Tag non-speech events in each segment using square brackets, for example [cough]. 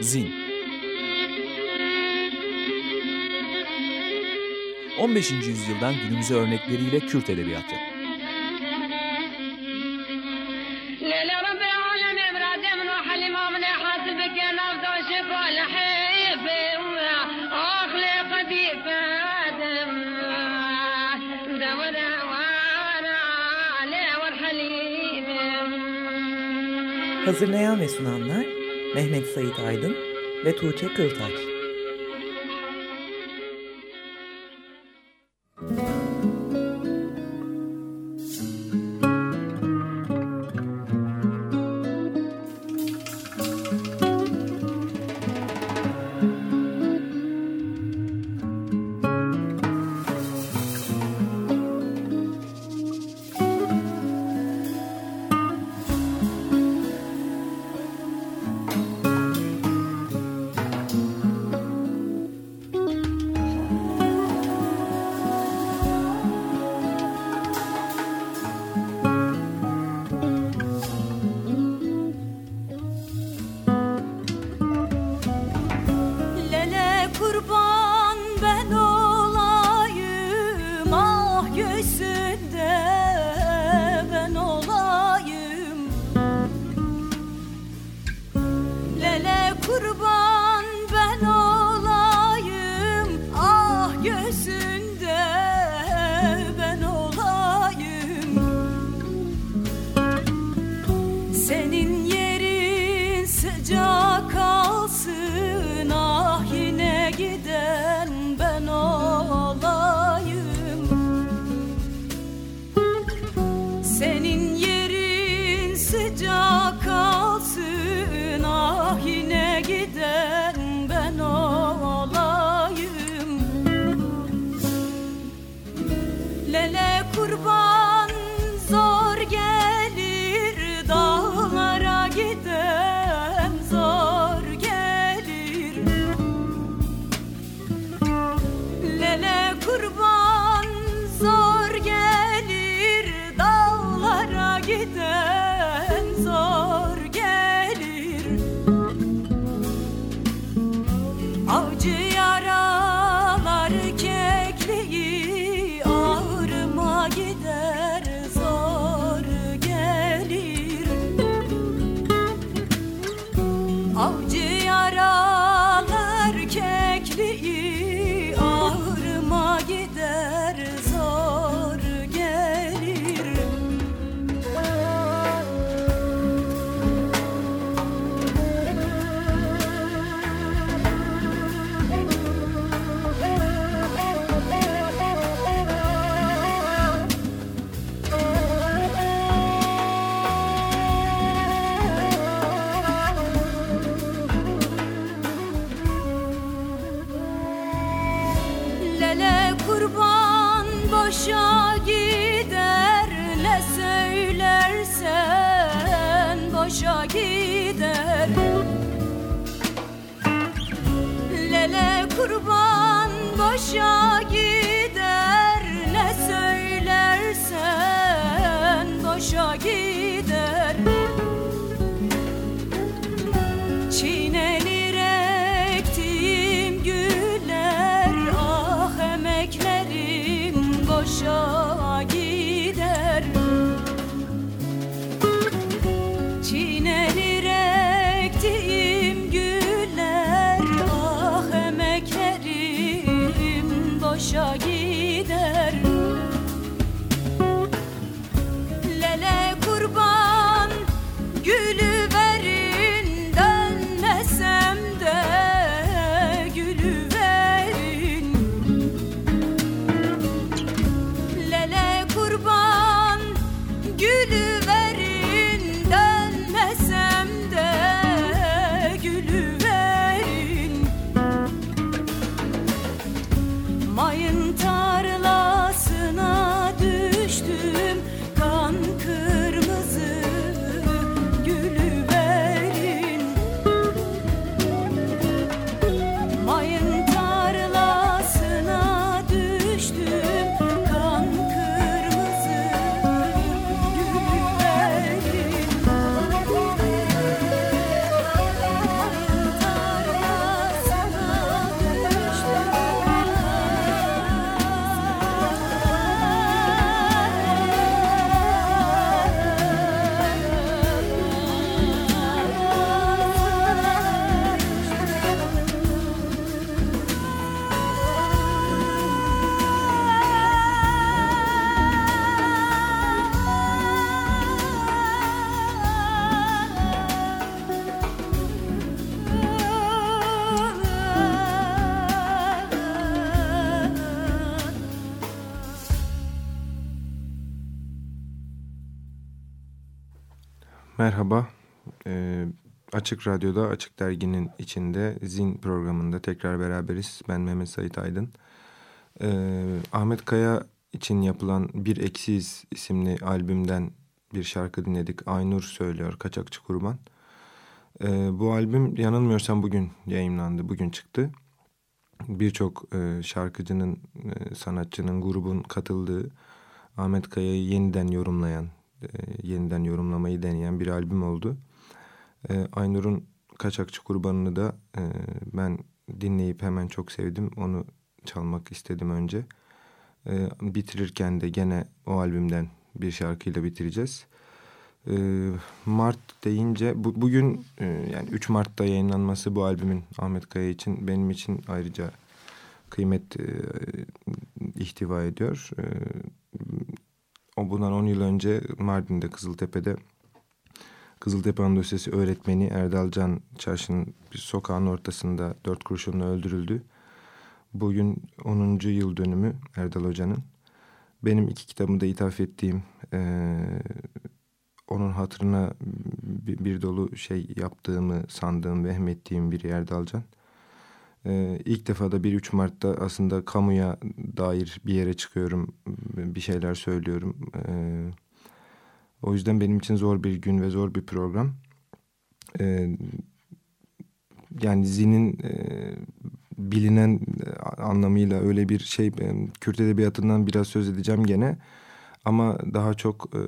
Zin 15. yüzyıldan günümüze örnekleriyle Kürt edebiyatı. Hazırlayan ve sunanlar Mehmet Sait Aydın ve Tuğçe Kırtaç. Ele kurban zor gelir dağlara gider. Merhaba. Ee, Açık Radyo'da, Açık Dergi'nin içinde Zin programında tekrar beraberiz. Ben Mehmet Sait Aydın. Ee, Ahmet Kaya için yapılan Bir Eksiz isimli albümden bir şarkı dinledik. Aynur söylüyor, Kaçakçı Kurban. Ee, bu albüm yanılmıyorsam bugün yayınlandı, bugün çıktı. Birçok e, şarkıcının, e, sanatçının, grubun katıldığı Ahmet Kaya'yı yeniden yorumlayan, e, yeniden yorumlamayı deneyen bir albüm oldu. E, Aynur'un Kaçakçı Kurbanı'nı da e, ben dinleyip hemen çok sevdim. Onu çalmak istedim önce. E, bitirirken de gene o albümden bir şarkıyla bitireceğiz. E, Mart deyince bu, bugün e, yani 3 Mart'ta yayınlanması bu albümün Ahmet Kaya için benim için ayrıca kıymet e, ihtiva ediyor. E, o bundan 10 yıl önce Mardin'de Kızıltepe'de Kızıltepe Anadolu öğretmeni Erdal Can Çarşı'nın bir sokağın ortasında dört kurşunla öldürüldü. Bugün 10. yıl dönümü Erdal Hoca'nın. Benim iki kitabımda ithaf ettiğim e, onun hatırına bir, bir dolu şey yaptığımı sandığım, vehmettiğim bir Erdal Can. E, ilk defa da 1-3 Mart'ta aslında kamuya dair bir yere çıkıyorum, bir şeyler söylüyorum. Evet o yüzden benim için zor bir gün ve zor bir program. Ee, yani zinin e, bilinen anlamıyla öyle bir şey e, Kürt edebiyatından biraz söz edeceğim gene. Ama daha çok e,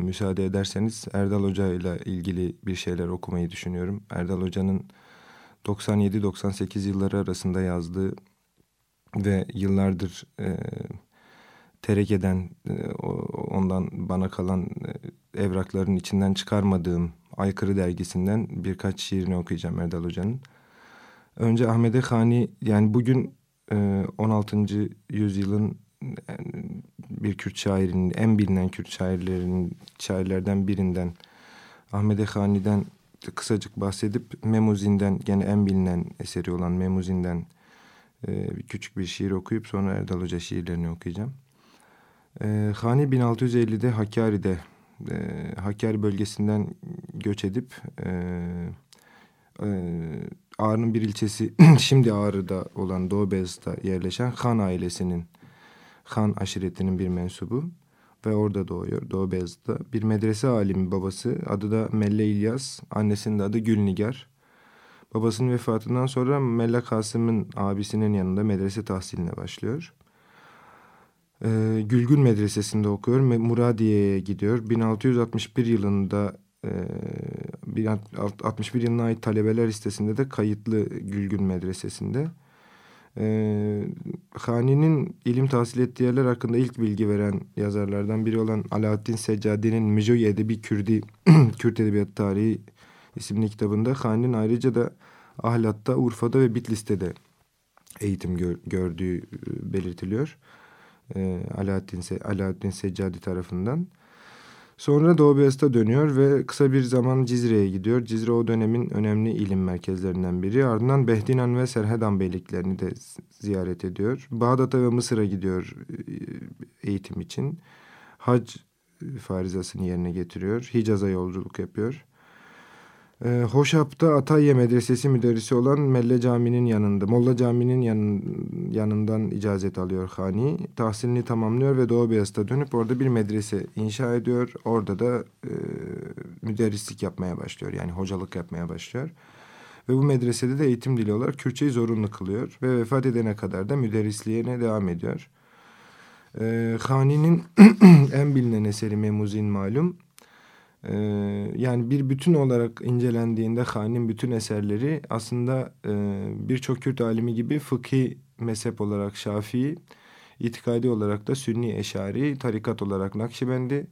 müsaade ederseniz Erdal Hoca ile ilgili bir şeyler okumayı düşünüyorum. Erdal Hoca'nın 97-98 yılları arasında yazdığı ve yıllardır e, terekeden e, ondan bana kalan e, evrakların içinden çıkarmadığım Aykırı dergisinden birkaç şiirini okuyacağım Erdal Hoca'nın. Önce Ahmede Hani yani bugün 16. E, yüzyılın bir Kürt şairinin en bilinen Kürt şairlerin şairlerden birinden Ahmede Hani'den kısacık bahsedip Memuzin'den gene en bilinen eseri olan Memuzin'den küçük bir şiir okuyup sonra Erdal Hoca şiirlerini okuyacağım. E, Hani 1650'de Hakkari'de e, Hakkari bölgesinden göç edip e, e, Ağrı'nın bir ilçesi [clears throat] şimdi Ağrı'da olan Doğu Beyazıt'ta yerleşen Han ailesinin Han aşiretinin bir mensubu ve orada doğuyor Doğu Beyazıt'ta. Bir medrese alimi babası adı da Melle İlyas, annesinin de adı Gülnigar. Babasının vefatından sonra Melle Kasım'ın abisinin yanında medrese tahsiline başlıyor. E, Gülgün Medresesi'nde okuyor. Muradiye'ye gidiyor. 1661 yılında e, 61 yılına ait talebeler listesinde de kayıtlı Gülgün Medresesi'nde. E, Hani'nin ilim tahsil ettiği yerler hakkında ilk bilgi veren yazarlardan biri olan Alaaddin Seccade'nin Müjoy Edebi Kürdi, [clears throat] Kürt Edebiyat Tarihi isimli kitabında Hani'nin ayrıca da Ahlat'ta, Urfa'da ve Bitlis'te de eğitim gör, gördüğü e, belirtiliyor e, Alaaddin, Se Alaaddin Seccadi tarafından. Sonra Doğu Beyazıt'a dönüyor ve kısa bir zaman Cizre'ye gidiyor. Cizre o dönemin önemli ilim merkezlerinden biri. Ardından Behdinan ve Serhedan beyliklerini de ziyaret ediyor. Bağdat'a ve Mısır'a gidiyor e, eğitim için. Hac farizasını yerine getiriyor. Hicaz'a yolculuk yapıyor. Ee, Hoşap'ta Atayye Medresesi müderrisi olan Melle Camii'nin yanında, Molla Camii'nin yanın, yanından icazet alıyor Hani. Tahsilini tamamlıyor ve Doğu Beyazıt'a dönüp orada bir medrese inşa ediyor. Orada da e, müderrislik yapmaya başlıyor. Yani hocalık yapmaya başlıyor. Ve bu medresede de eğitim dili olarak Kürtçeyi zorunlu kılıyor. Ve vefat edene kadar da müderrisliğine devam ediyor. Ee, Hani'nin [clears throat] en bilinen eseri Memuzin malum. Ee, yani bir bütün olarak incelendiğinde Hanin bütün eserleri aslında e, birçok Kürt alimi gibi fıkhi mezhep olarak Şafii, itikadi olarak da Sünni Eşari, tarikat olarak Nakşibendi,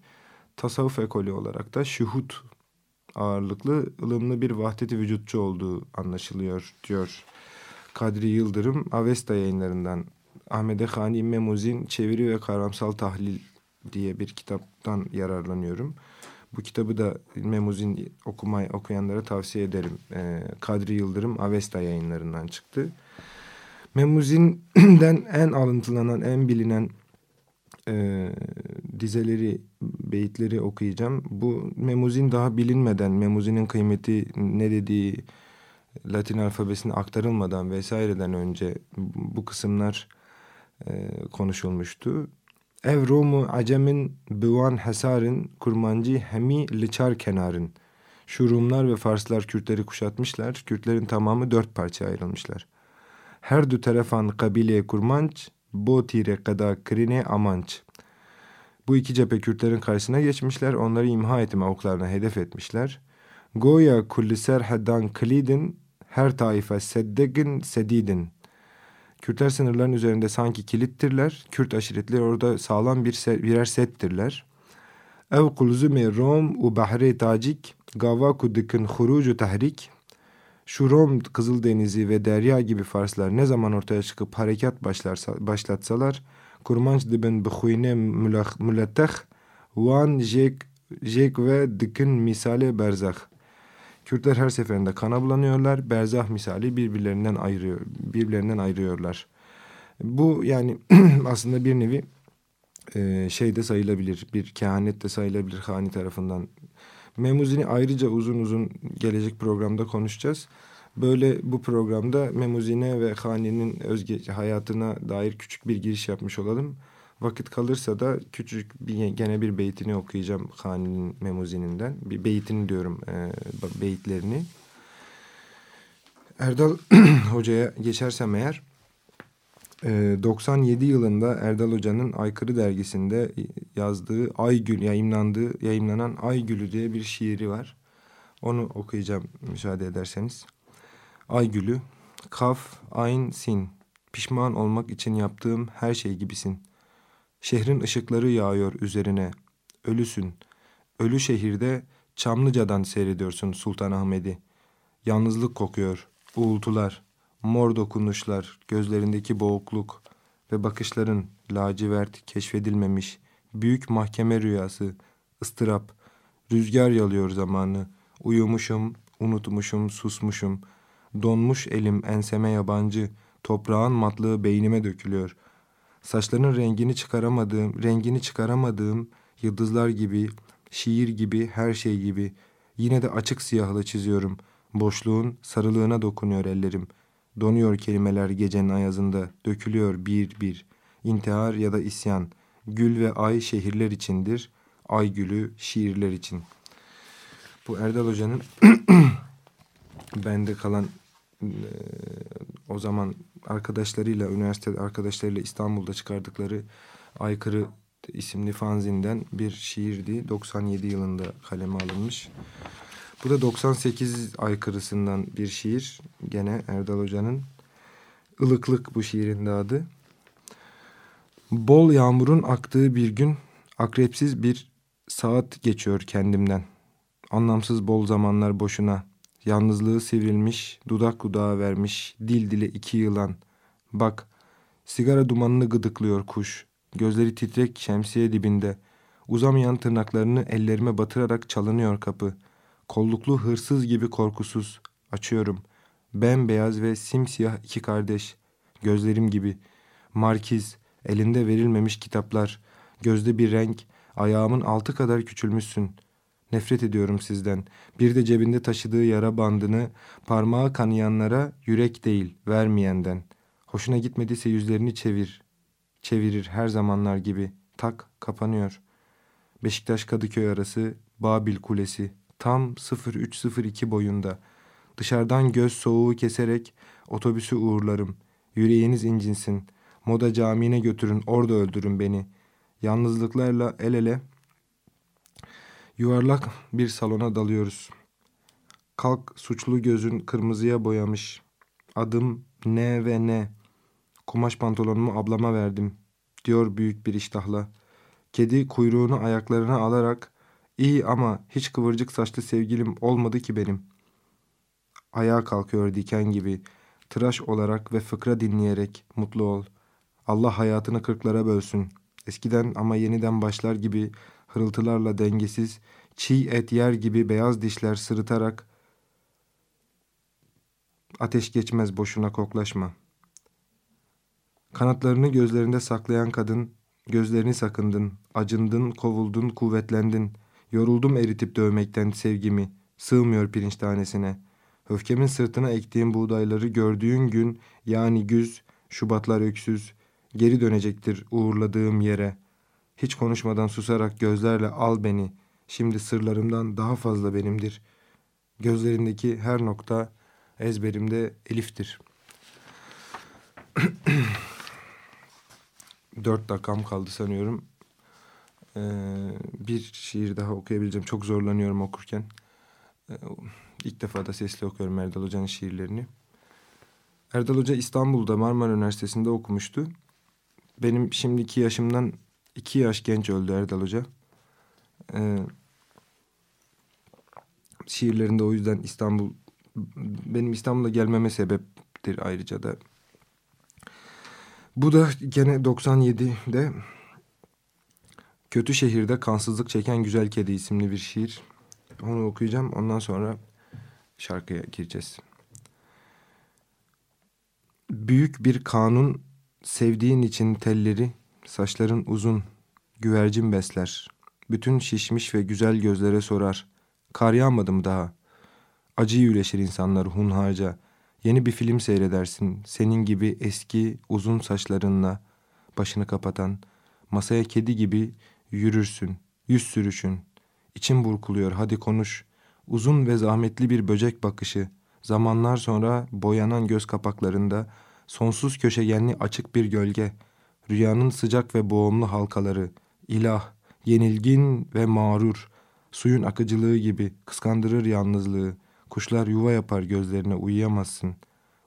tasavvuf ekolü olarak da şuhut ağırlıklı, ılımlı bir vahdeti vücutçu olduğu anlaşılıyor diyor Kadri Yıldırım. Avesta yayınlarından Ahmede Hani Memuzin Çeviri ve Karamsal Tahlil diye bir kitaptan yararlanıyorum. Bu kitabı da Memuzin okumay, okuyanlara tavsiye ederim. E, Kadri Yıldırım Avesta yayınlarından çıktı. Memuzin'den en alıntılanan, en bilinen e, dizeleri, beyitleri okuyacağım. Bu Memuzin daha bilinmeden, Memuzin'in kıymeti ne dediği Latin alfabesine aktarılmadan vesaireden önce bu kısımlar e, konuşulmuştu. Ev Romu acemin büvan hesarın kurmancı hemi liçar kenarın. Şu Rumlar ve Farslar Kürtleri kuşatmışlar. Kürtlerin tamamı dört parçaya ayrılmışlar. Her du tarafan kabile kurmanç, bo tire kada krine amanç. Bu iki cephe Kürtlerin karşısına geçmişler. Onları imha etme oklarına hedef etmişler. Goya kulliser haddan klidin, her taife seddegin sedidin. Kürtler sınırların üzerinde sanki kilittirler. Kürt aşiretleri orada sağlam bir se birer settirler. Ev kulzume Rom u bahre tacik gava kudikin hurucu tahrik. Şu Rom Kızıldenizi ve Derya gibi Farslar ne zaman ortaya çıkıp harekat başlarsa, başlatsalar kurmanç dibin bixuyne mületteh van jek, jek ve dikin misali berzah. Kürtler her seferinde kana bulanıyorlar. Berzah misali birbirlerinden ayırıyor, birbirlerinden ayırıyorlar. Bu yani [clears throat] aslında bir nevi e, şey de sayılabilir. Bir kehanet de sayılabilir Hani tarafından. Memuzini ayrıca uzun uzun gelecek programda konuşacağız. Böyle bu programda Memuzine ve Hani'nin özge hayatına dair küçük bir giriş yapmış olalım. Vakit kalırsa da küçük bir, gene bir beytini okuyacağım Hani'nin Memuzine'inden. Bir beytini diyorum e, beyitlerini. Erdal [clears throat] Hoca'ya geçersem eğer 97 e, yılında Erdal Hoca'nın Aykırı dergisinde yazdığı Aygül yayınlandığı yayınlanan Aygül'ü diye bir şiiri var. Onu okuyacağım müsaade ederseniz. Aygül'ü Kaf, Ayn, Sin Pişman olmak için yaptığım her şey gibisin. Şehrin ışıkları yağıyor üzerine. Ölüsün. Ölü şehirde Çamlıca'dan seyrediyorsun Sultanahmet'i. Yalnızlık kokuyor. Uğultular, mor dokunuşlar, gözlerindeki boğukluk ve bakışların lacivert keşfedilmemiş büyük mahkeme rüyası, ıstırap, rüzgar yalıyor zamanı. Uyumuşum, unutmuşum, susmuşum. Donmuş elim enseme yabancı, toprağın matlığı beynime dökülüyor. Saçlarının rengini çıkaramadığım, rengini çıkaramadığım yıldızlar gibi, şiir gibi, her şey gibi. Yine de açık siyahla çiziyorum. Boşluğun sarılığına dokunuyor ellerim. Donuyor kelimeler gecenin ayazında, dökülüyor bir bir. İntihar ya da isyan. Gül ve ay şehirler içindir, ay gülü şiirler için. Bu Erdal Hoca'nın [clears throat] bende kalan e, o zaman arkadaşlarıyla, üniversite arkadaşlarıyla İstanbul'da çıkardıkları Aykırı isimli fanzinden bir şiirdi. 97 yılında kaleme alınmış. Bu da 98 aykırısından bir şiir. Gene Erdal Hoca'nın. Ilıklık bu şiirin de adı. Bol yağmurun aktığı bir gün akrepsiz bir saat geçiyor kendimden. Anlamsız bol zamanlar boşuna. Yalnızlığı sivrilmiş, dudak dudağa vermiş, dil dile iki yılan. Bak, sigara dumanını gıdıklıyor kuş. Gözleri titrek şemsiye dibinde. Uzamayan tırnaklarını ellerime batırarak çalınıyor kapı. Kolluklu hırsız gibi korkusuz. Açıyorum. Bembeyaz ve simsiyah iki kardeş. Gözlerim gibi. Markiz, elinde verilmemiş kitaplar. Gözde bir renk, ayağımın altı kadar küçülmüşsün. Nefret ediyorum sizden. Bir de cebinde taşıdığı yara bandını parmağı kanayanlara yürek değil vermeyenden. Hoşuna gitmediyse yüzlerini çevir. Çevirir her zamanlar gibi. Tak kapanıyor. Beşiktaş Kadıköy arası Babil Kulesi tam 0302 boyunda. Dışarıdan göz soğuğu keserek otobüsü uğurlarım. Yüreğiniz incinsin. Moda camiine götürün orada öldürün beni. Yalnızlıklarla el ele yuvarlak bir salona dalıyoruz. Kalk suçlu gözün kırmızıya boyamış. Adım ne ve ne. Kumaş pantolonumu ablama verdim. Diyor büyük bir iştahla. Kedi kuyruğunu ayaklarına alarak iyi ama hiç kıvırcık saçlı sevgilim olmadı ki benim. Ayağa kalkıyor diken gibi. Tıraş olarak ve fıkra dinleyerek mutlu ol. Allah hayatını kırklara bölsün. Eskiden ama yeniden başlar gibi hırıltılarla dengesiz, çiğ et yer gibi beyaz dişler sırıtarak ateş geçmez boşuna koklaşma. Kanatlarını gözlerinde saklayan kadın gözlerini sakındın, acındın, kovuldun, kuvvetlendin. Yoruldum eritip dövmekten sevgimi, sığmıyor pirinç tanesine. Öfkemin sırtına ektiğim buğdayları gördüğün gün, yani güz, Şubatlar öksüz, geri dönecektir uğurladığım yere. Hiç konuşmadan susarak gözlerle al beni, şimdi sırlarımdan daha fazla benimdir. Gözlerindeki her nokta ezberimde Elif'tir. [clears throat] Dört dakikam kaldı sanıyorum. Ee, bir şiir daha okuyabileceğim. Çok zorlanıyorum okurken. Ee, ilk defa da sesli okuyorum Erdal Hoca'nın şiirlerini. Erdal Hoca İstanbul'da Marmara Üniversitesi'nde okumuştu. Benim şimdiki yaşımdan iki yaş genç öldü Erdal Hoca. Ee, şiirlerinde o yüzden İstanbul benim İstanbul'a gelmeme sebeptir ayrıca da. Bu da gene 97'de Kötü Şehirde Kansızlık Çeken Güzel Kedi isimli bir şiir. Onu okuyacağım. Ondan sonra şarkıya gireceğiz. Büyük bir kanun sevdiğin için telleri, saçların uzun, güvercin besler. Bütün şişmiş ve güzel gözlere sorar. Kar yağmadı mı daha? Acı yüleşir insanlar hunharca. Yeni bir film seyredersin. Senin gibi eski uzun saçlarınla başını kapatan. Masaya kedi gibi yürürsün. Yüz sürüşün. İçim burkuluyor hadi konuş. Uzun ve zahmetli bir böcek bakışı. Zamanlar sonra boyanan göz kapaklarında sonsuz köşegenli açık bir gölge. Rüyanın sıcak ve boğumlu halkaları. İlah, yenilgin ve mağrur. Suyun akıcılığı gibi kıskandırır yalnızlığı. Kuşlar yuva yapar gözlerine uyuyamazsın.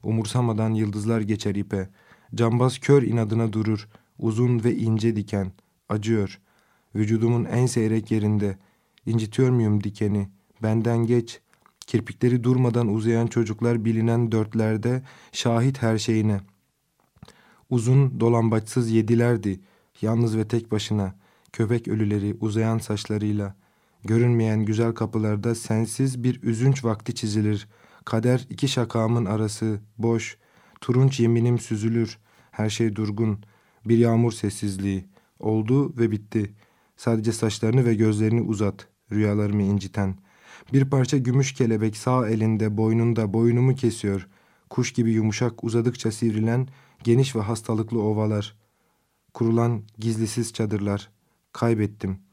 Umursamadan yıldızlar geçer ipe. Cambaz kör inadına durur. Uzun ve ince diken. Acıyor. Vücudumun en seyrek yerinde. İncitiyor muyum dikeni? Benden geç. Kirpikleri durmadan uzayan çocuklar bilinen dörtlerde şahit her şeyine. Uzun dolambaçsız yedilerdi. Yalnız ve tek başına. Köpek ölüleri uzayan saçlarıyla. Görünmeyen güzel kapılarda sensiz bir üzünç vakti çizilir. Kader iki şakamın arası, boş. Turunç yeminim süzülür. Her şey durgun. Bir yağmur sessizliği. Oldu ve bitti. Sadece saçlarını ve gözlerini uzat. Rüyalarımı inciten. Bir parça gümüş kelebek sağ elinde, boynunda boynumu kesiyor. Kuş gibi yumuşak uzadıkça sivrilen geniş ve hastalıklı ovalar. Kurulan gizlisiz çadırlar. Kaybettim.''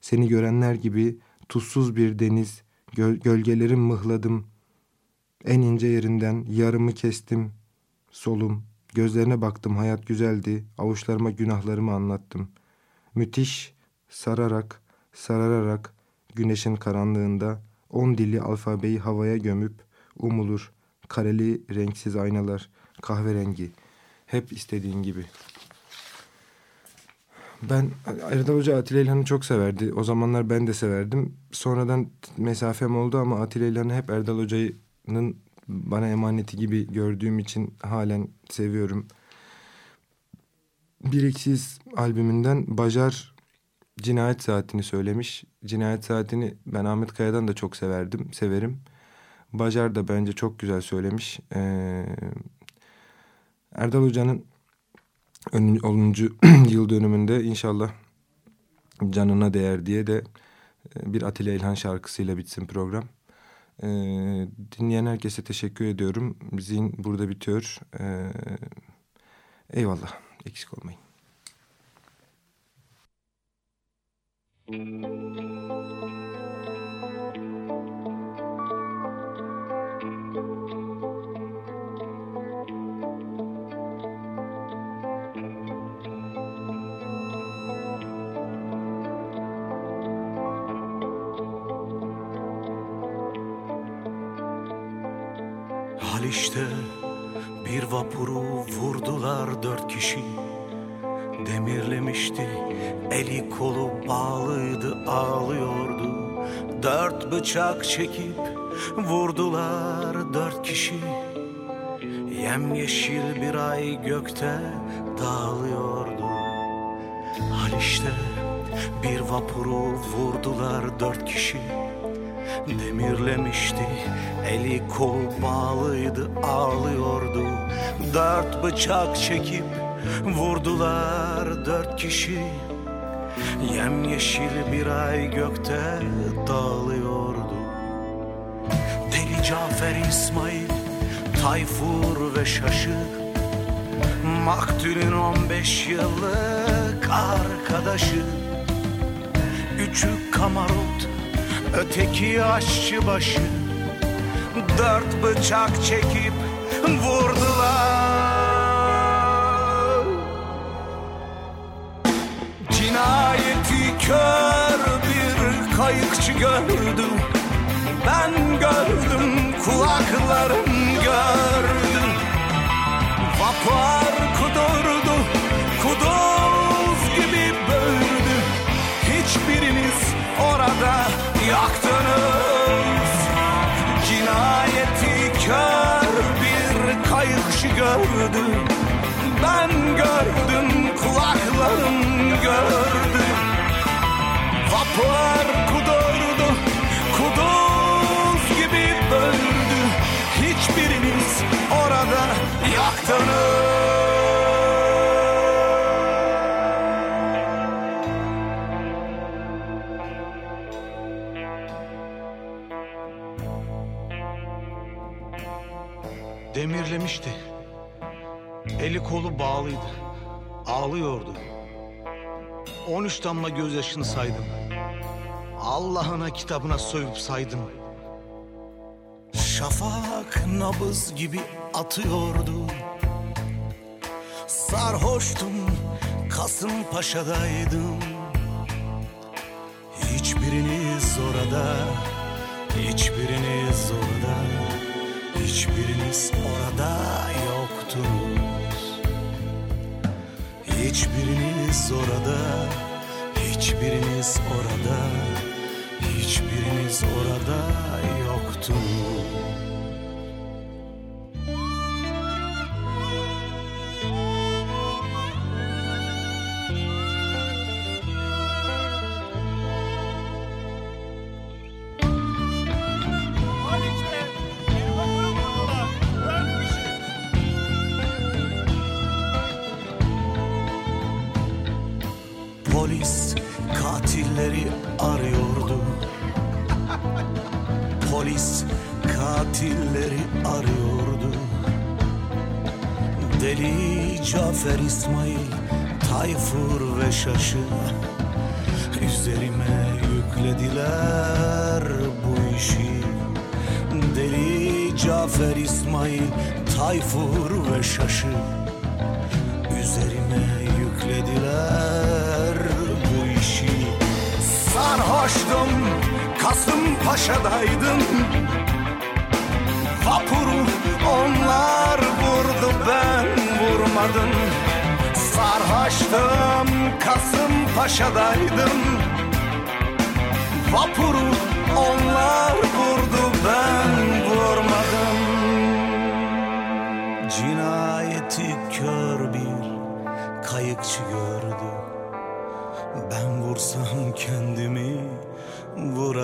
Seni görenler gibi tuzsuz bir deniz, göl gölgelerim mıhladım. En ince yerinden yarımı kestim, solum. Gözlerine baktım, hayat güzeldi. Avuçlarıma günahlarımı anlattım. Müthiş, sararak, sarararak, güneşin karanlığında on dilli alfabeyi havaya gömüp umulur. Kareli, renksiz aynalar, kahverengi. Hep istediğin gibi.'' Ben Erdal Hoca Atilla İlhan'ı çok severdi. O zamanlar ben de severdim. Sonradan mesafem oldu ama Atilla İlhan'ı hep Erdal Hoca'nın bana emaneti gibi gördüğüm için halen seviyorum. Biriksiz albümünden Bajar Cinayet Saatini söylemiş. Cinayet Saatini ben Ahmet Kaya'dan da çok severdim, severim. Bajar da bence çok güzel söylemiş. Ee, Erdal Hoca'nın 10. [clears throat] yıl dönümünde inşallah canına değer diye de e, bir Atilla İlhan şarkısıyla bitsin program. Ee, dinleyen herkese teşekkür ediyorum. Zin burada bitiyor. Ee, eyvallah. Eksik olmayın. İşte bir vapuru vurdular dört kişi. Demirlemişti eli kolu bağlıydı ağlıyordu. Dört bıçak çekip vurdular dört kişi. Yem yeşil bir ay gökte dağılıyordu. Haliç'te bir vapuru vurdular dört kişi Demirlemişti Eli kol bağlıydı ağlıyordu. Dört bıçak çekip Vurdular dört kişi. Yemyeşil bir ay gökte dağılıyordu. Deli Cafer İsmail Tayfur ve Şaşı. Maktulün 15 yıllık arkadaşı. Üçü kamarot Öteki aşçıbaşı Dört bıçak çekip vurdular. Cinayeti kör bir kayıkçı gördü. Ben gördüm kulaklarım gördü. Vapur gördü Vapur kudurdu kuduz gibi böldü Hiçbiriniz orada yaktınız Demirlemişti. Eli kolu bağlıydı. Ağlıyordu. 13 damla gözyaşını saydım. Allah'ına kitabına sövüp saydım. Şafak nabız gibi atıyordu. Sarhoştum, Kasımpaşa'daydım. Hiçbiriniz orada, hiçbiriniz orada, hiçbiriniz orada yoktunuz. Hiçbiriniz orada, hiçbiriniz orada, hiçbiriniz orada yoktunuz. Katilleri arıyordu. Polis katilleri arıyordu. Deli Cafer İsmail, Tayfur ve Şaşı Üzerime yüklediler bu işi Deli Cafer İsmail, Tayfur ve Şaşı Üzerime yüklediler Sarhoştum Kasımpaşa'daydım Vapuru onlar vurdu ben vurmadım. Sarhoştum Kasımpaşa'daydım Vapuru onlar vurdu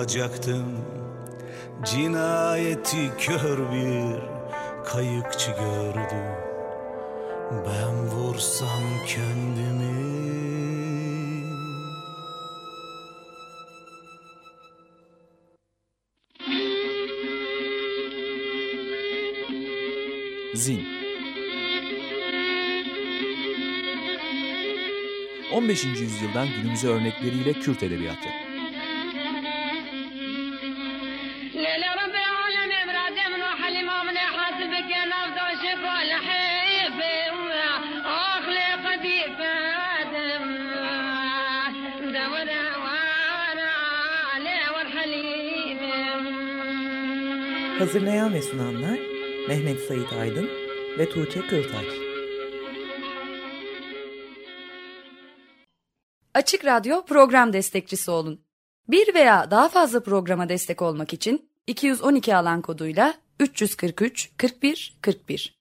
vuracaktım Cinayeti kör bir kayıkçı gördü Ben vursam kendimi Zin 15. yüzyıldan günümüze örnekleriyle Kürt edebiyatı. Hazırlayan ve sunanlar Mehmet Sait Aydın ve Tuğçe Kırtaç. Açık Radyo program destekçisi olun. Bir veya daha fazla programa destek olmak için 212 alan koduyla 343 41 41